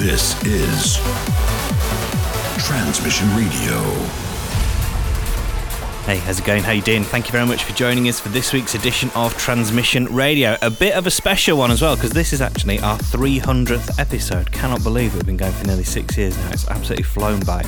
This is Transmission Radio. Hey, how's it going? How you doing? Thank you very much for joining us for this week's edition of Transmission Radio. A bit of a special one as well, because this is actually our 300th episode. Cannot believe we've been going for nearly six years now. It's absolutely flown by.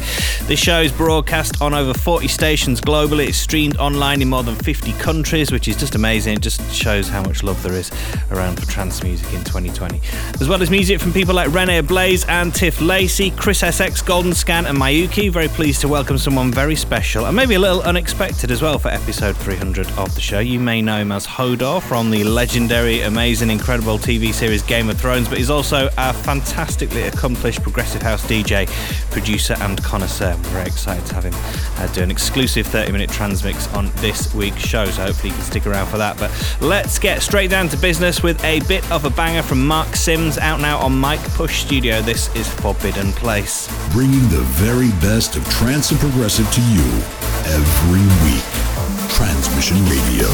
This show is broadcast on over 40 stations globally. It's streamed online in more than 50 countries, which is just amazing. It just shows how much love there is around for trance music in 2020. As well as music from people like Rene Ablaze and Tiff Lacey, Chris SX, GoldenScan, and Miyuki. Very pleased to welcome someone very special and maybe a little unexpected as well for episode 300 of the show. You may know him as Hodor from the legendary, amazing, incredible TV series Game of Thrones, but he's also a fantastically accomplished progressive house DJ, producer, and connoisseur. I'm very excited to have him uh, do an exclusive 30 minute transmix on this week's show, so hopefully you can stick around for that. But let's get straight down to business with a bit of a banger from Marc Simz out now on M.I.K.E. Push Studio. This is Forbidden Place. Bringing the very best of trance and progressive to you every week. Transmission Radio.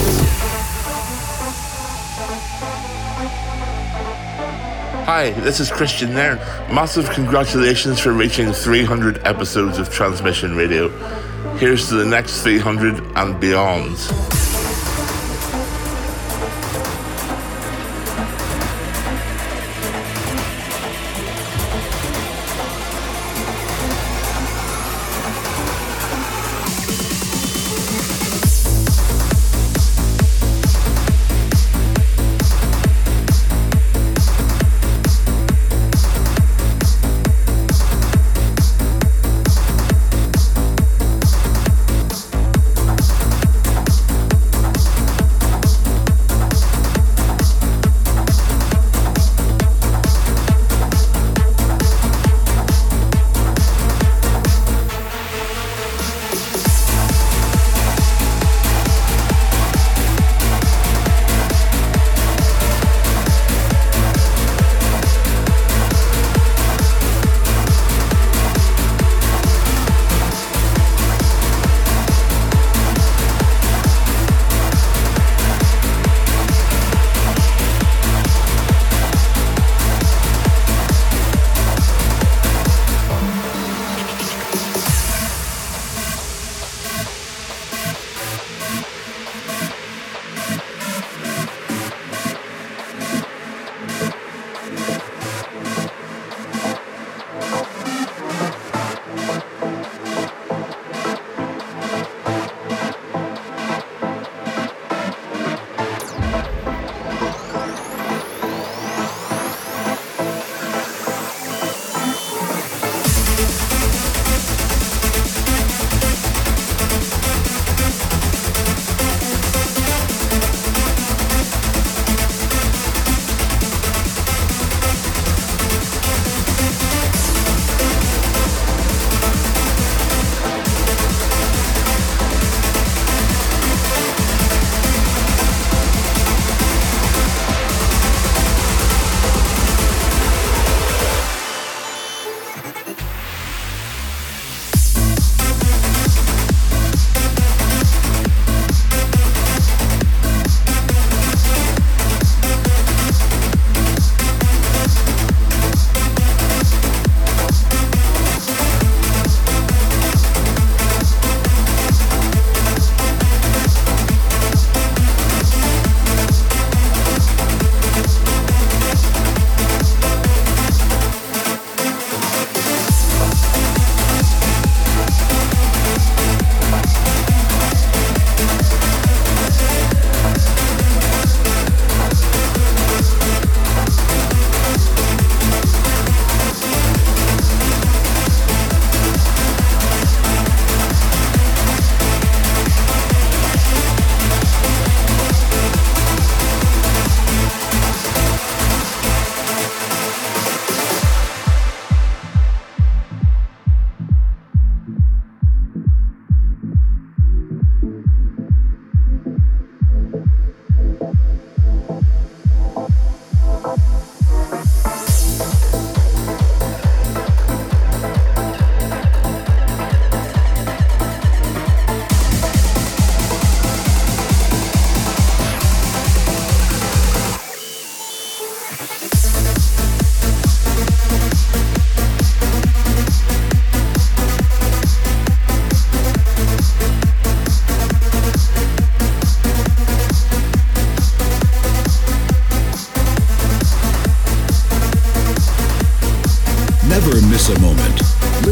Hi, this is Kristian Nairn. Massive congratulations for reaching 300 episodes of Transmission Radio. Here's to the next 300 and beyond.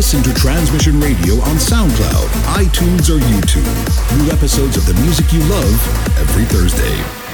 Listen to Transmission Radio on SoundCloud, iTunes, or YouTube. New episodes of the music you love every Thursday.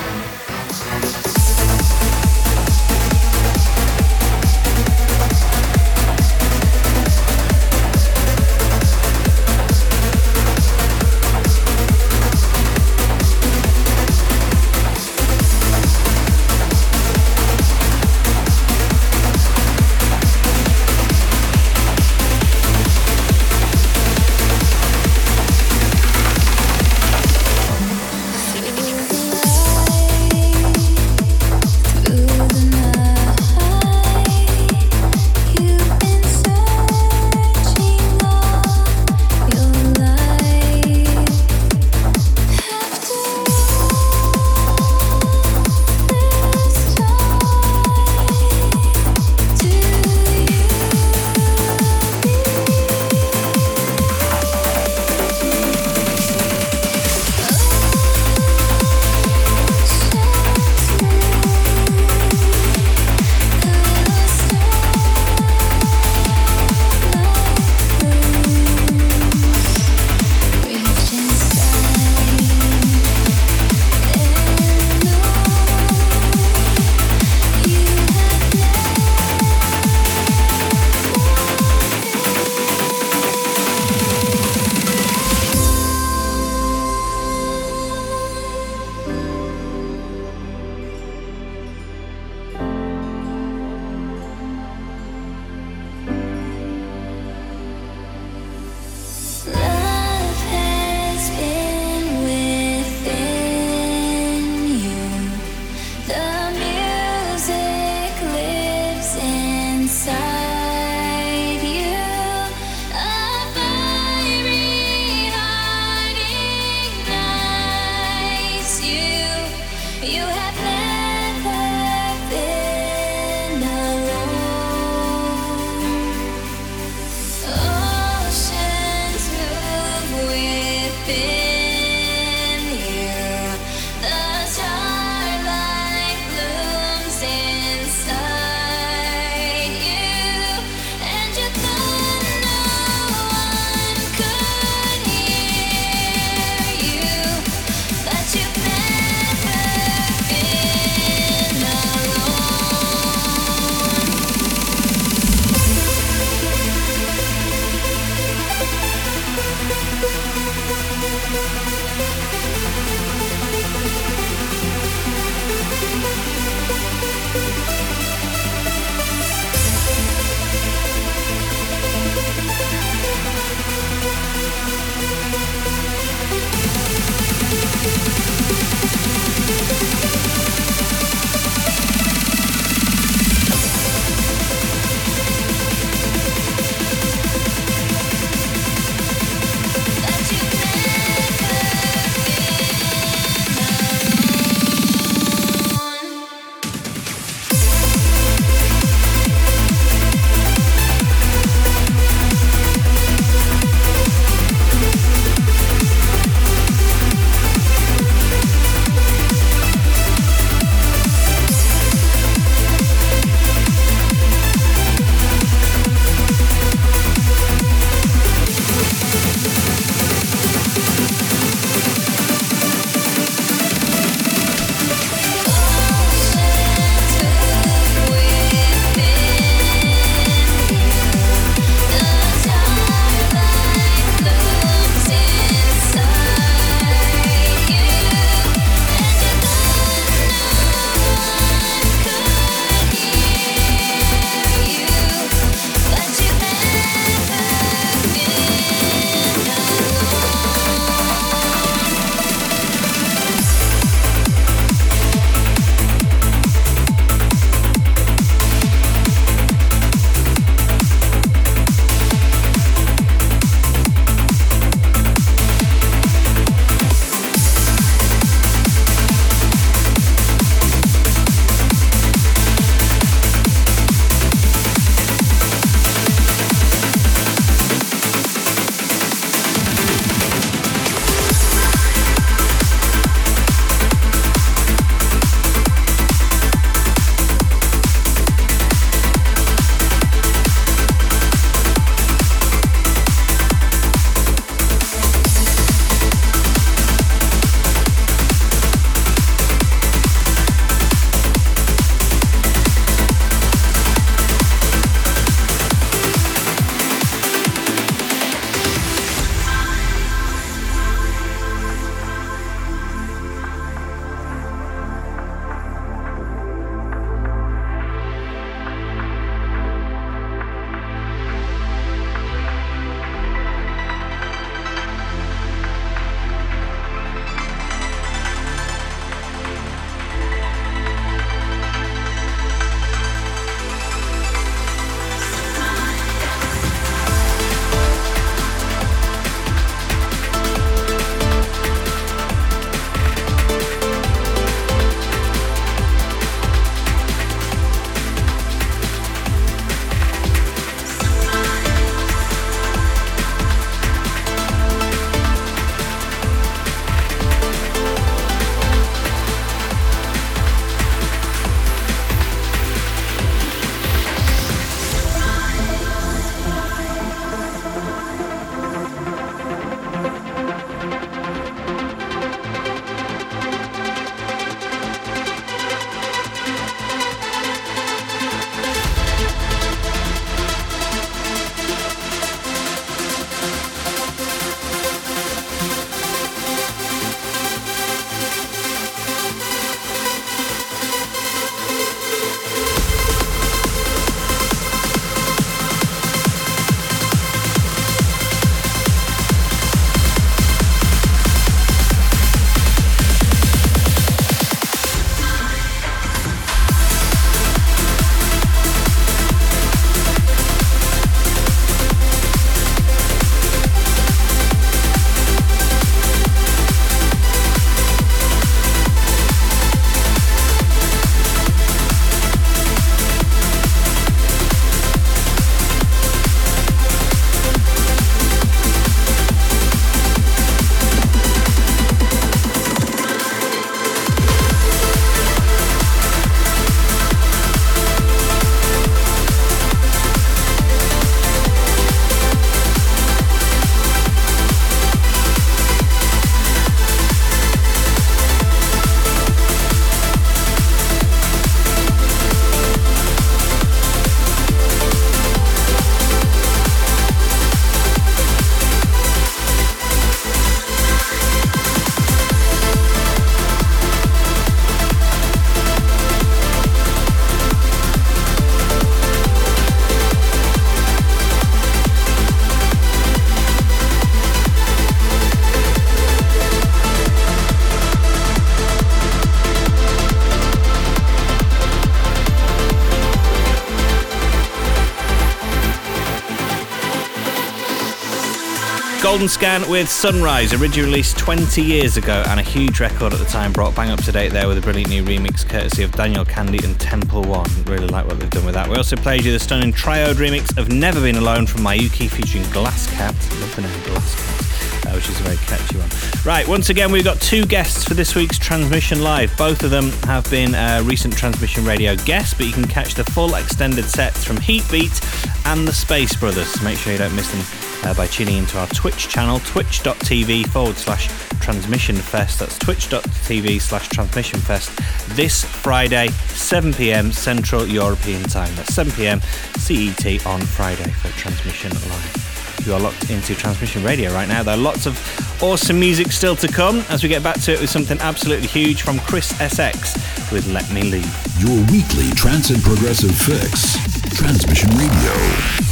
GoldenScan with Sunrise, originally released 20 years ago and a huge record at the time, brought bang up to date there with a brilliant new remix courtesy of Daniel Kandi and Temple One. Really like what they've done with that. We also played you the stunning triode remix of Never Been Alone from Miyuki featuring Glasscat. Love the name Glasscat, uh, which is a very catchy one. Right, once again, we've got two guests for this week's Transmission Live. Both of them have been uh, recent Transmission Radio guests, but you can catch the full extended sets from Heatbeat and the Space Brothers. Make sure you don't miss them uh, by tuning into our Twitch channel, twitch.tv forward slash transmission fest. That's twitch.tv slash transmission fest this Friday, 7 pm Central European time. That's 7 pm CET on Friday for Transmission Live. You are locked into Transmission Radio right now. There are lots of awesome music still to come as we get back to it with something absolutely huge from Chris SX with Let Me Leave. Your weekly trance and progressive fix. Transmission Radio.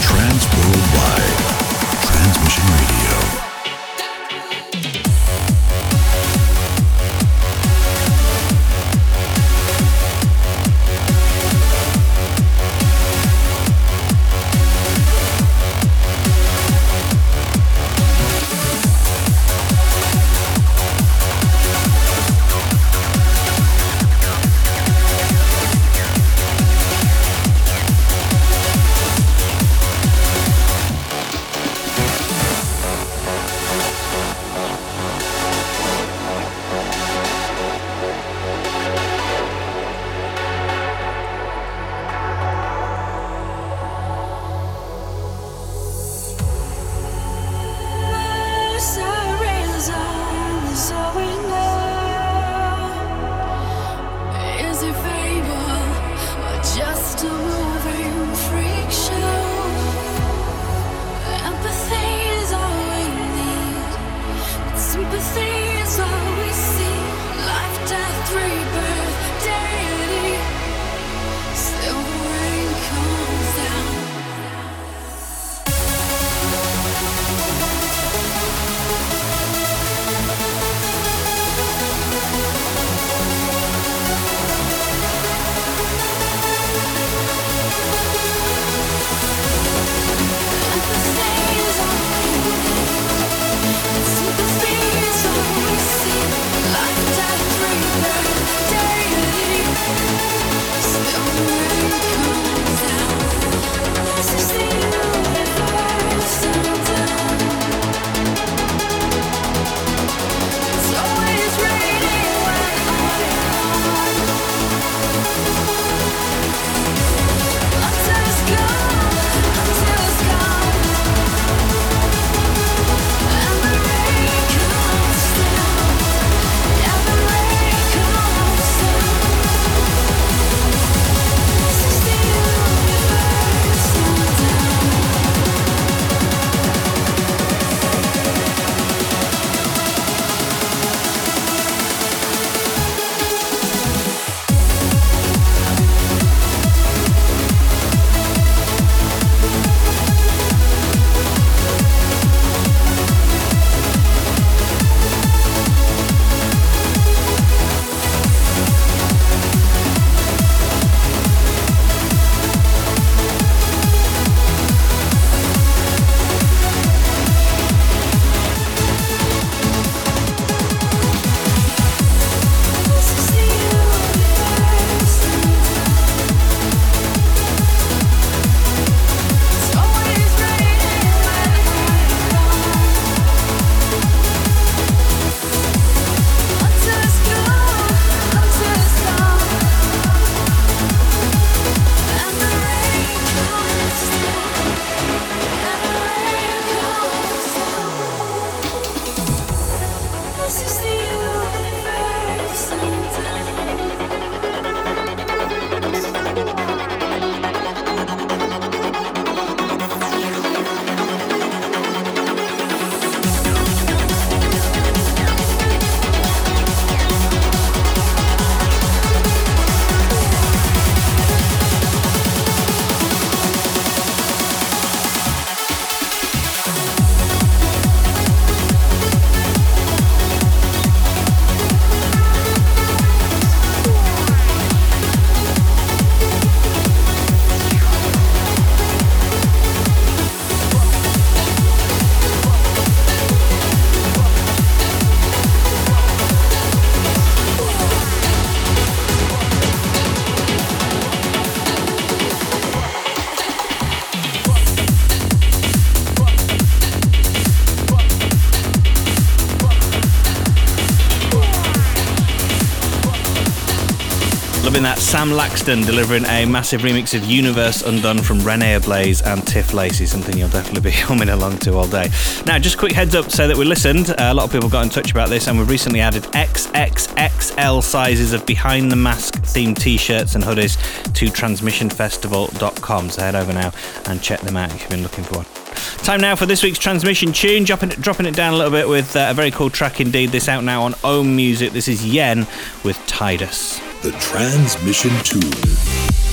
Trans Worldwide. Transmission Radio. Sam Laxton delivering a massive remix of Universe Undone from Rene Ablaze and Tiff Lacey, something you'll definitely be humming along to all day. Now, just quick heads up so that we listened. Uh, a lot of people got in touch about this, and we've recently added XXXL sizes of Behind the Mask themed t shirts and hoodies to transmissionfestival.com. So head over now and check them out if you've been looking for one. Time now for this week's transmission tune, dropping it, dropping it down a little bit with uh, a very cool track indeed. This out now on Ohm Music. This is Yenn with Tidus the transmission tune.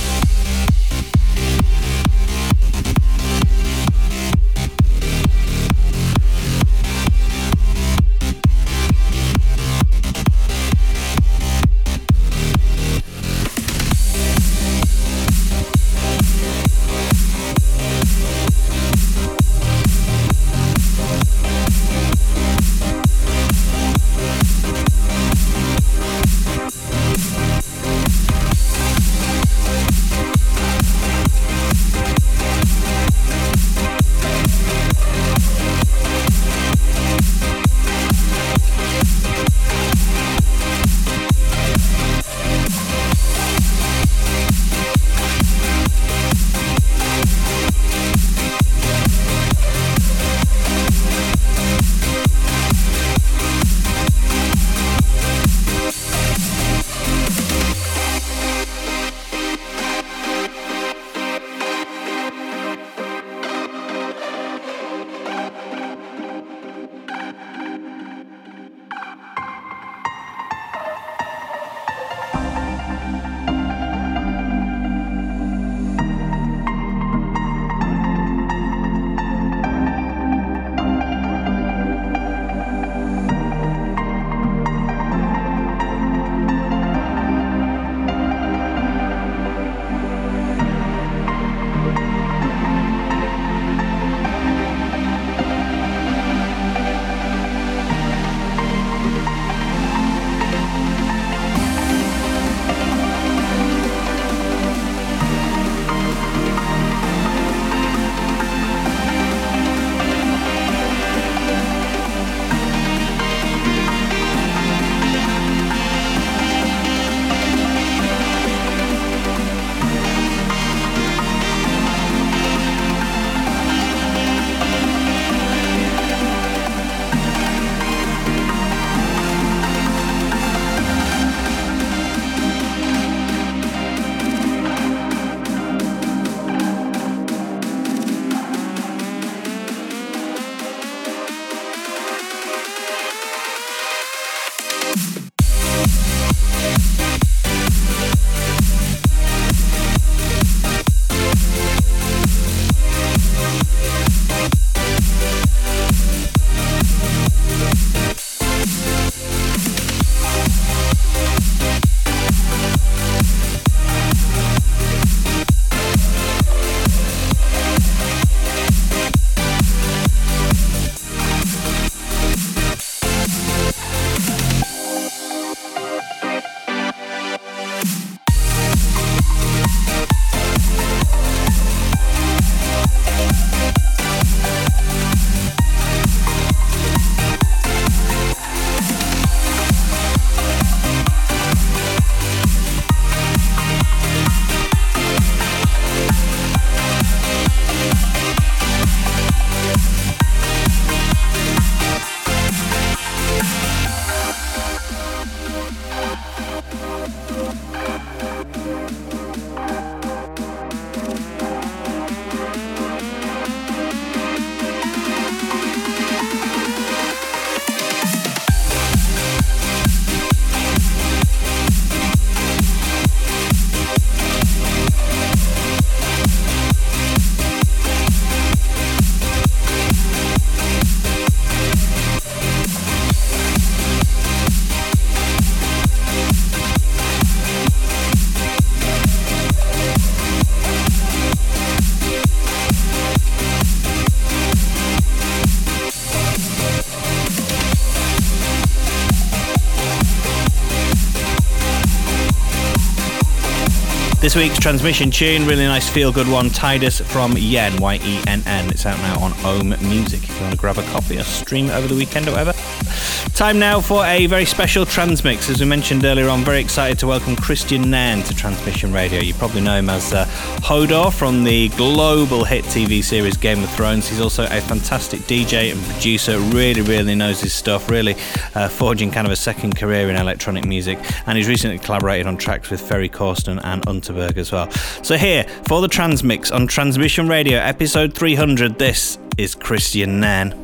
This week's transmission tune, really nice feel good one, Tidus from Yenn, Y E N N. It's out now on Ohm Music if you want to grab a copy or stream over the weekend or whatever. Time now for a very special transmix. As we mentioned earlier on, very excited to welcome Kristian Nairn to Transmission Radio. You probably know him as uh, Hodor from the global hit TV series Game of Thrones. He's also a fantastic DJ and producer, really, really knows his stuff, really uh, forging kind of a second career in electronic music. And he's recently collaborated on tracks with Ferry Corsten and Unterberg as well. So, here for the Transmix on Transmission Radio, episode 300, this is Kristian Nairn.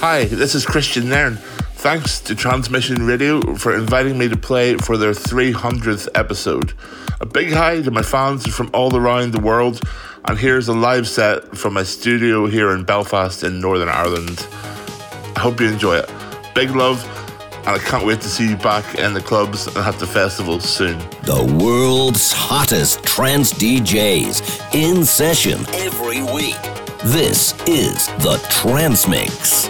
Hi, this is Kristian Nairn. Thanks to Transmission Radio for inviting me to play for their 300th episode. A big hi to my fans from all around the world, and here's a live set from my studio here in Belfast in Northern Ireland. I hope you enjoy it. Big love, and I can't wait to see you back in the clubs and at the festivals soon. The world's hottest trance DJs in session every week. This is the Transmix.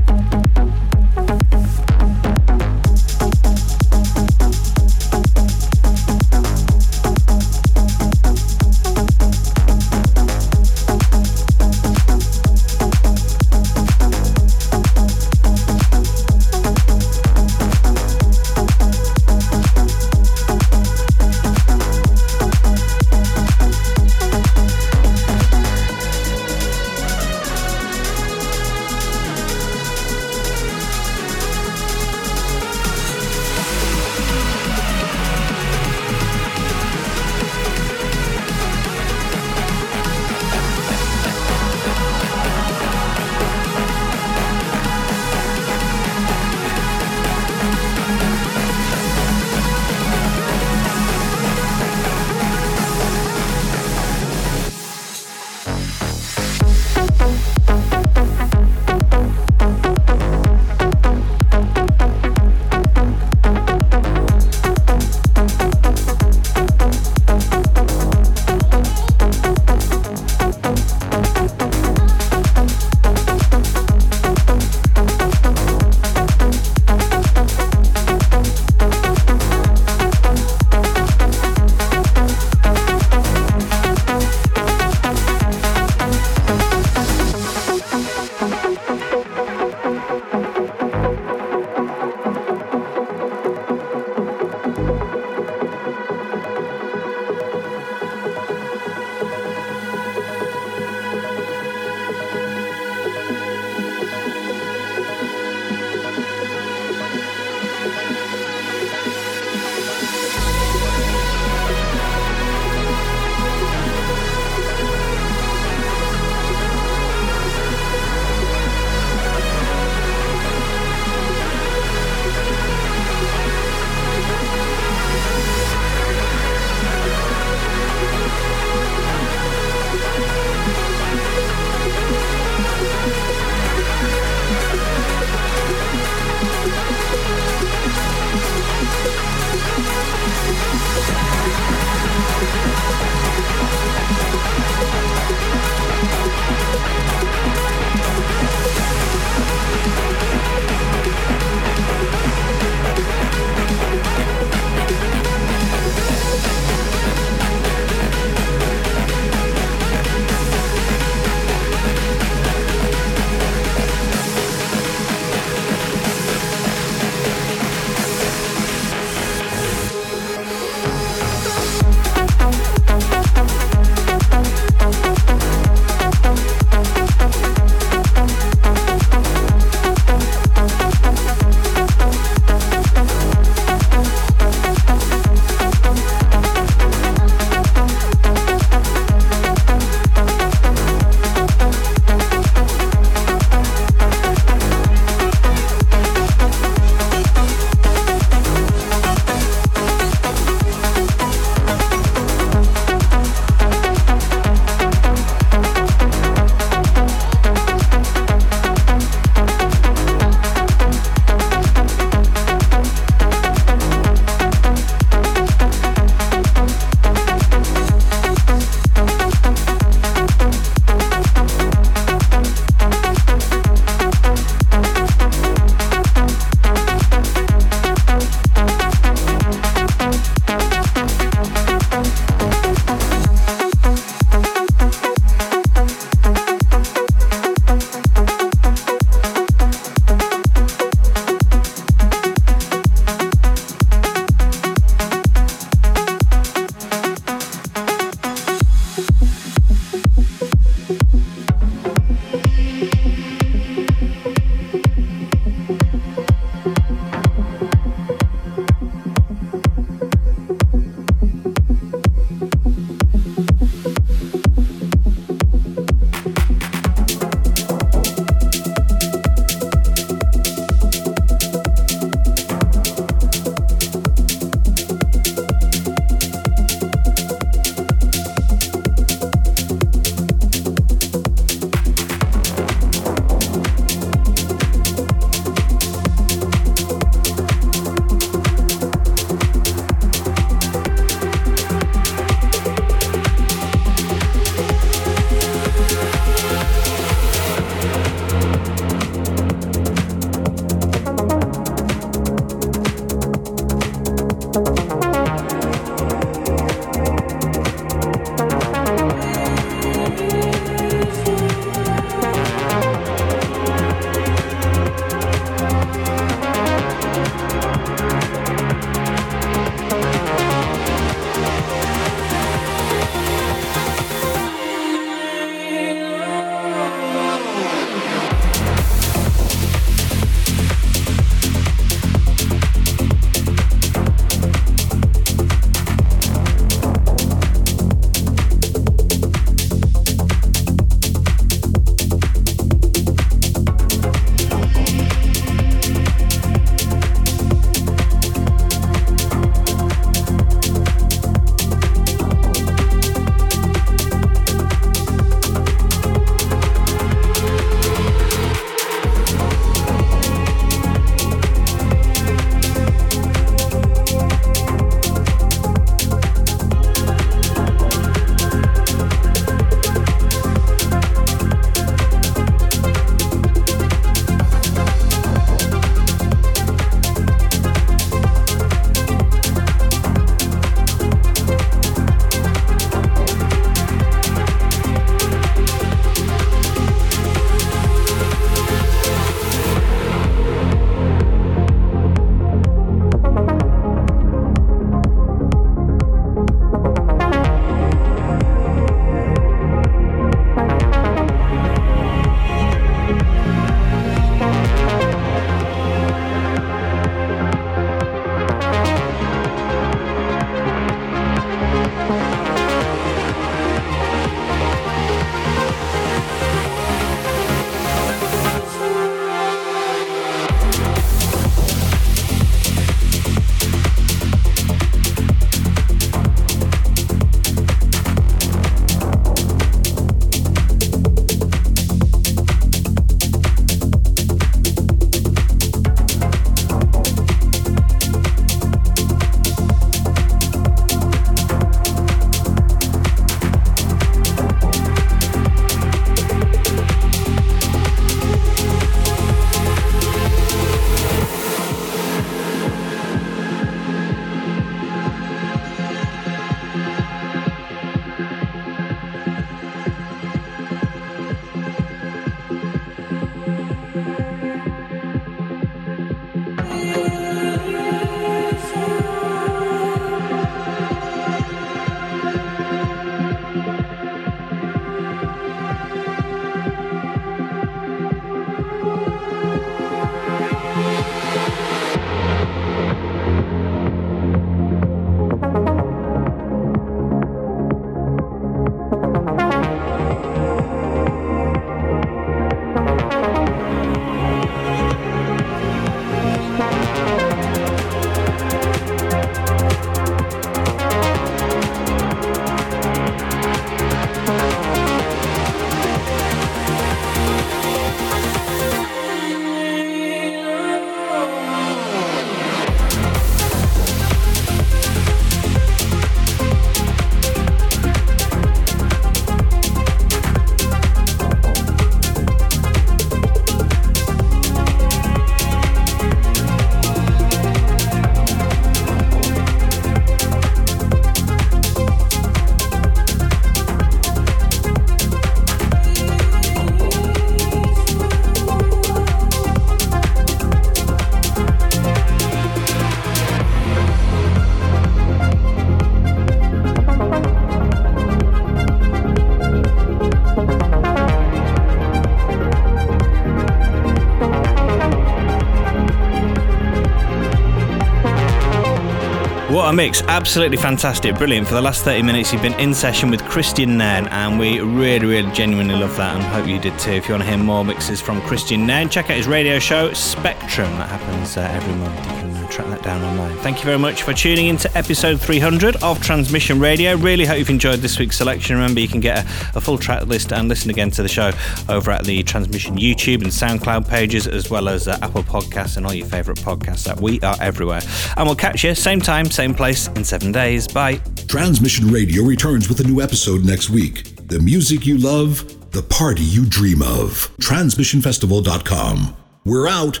What a mix. Absolutely fantastic. Brilliant. For the last 30 minutes, you've been in session with Kristian Nairn, and we really, really genuinely love that and hope you did too. If you want to hear more mixes from Kristian Nairn, check out his radio show, Spectrum. That happens uh, every month. Track that down online. Thank you very much for tuning in to episode 300 of Transmission Radio. Really hope you've enjoyed this week's selection. Remember, you can get a, a full track list and listen again to the show over at the Transmission YouTube and SoundCloud pages, as well as uh, Apple Podcasts and all your favourite podcasts. That we are everywhere. And we'll catch you same time, same place in seven days. Bye. Transmission Radio returns with a new episode next week. The music you love, the party you dream of. TransmissionFestival.com. We're out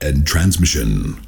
and transmission.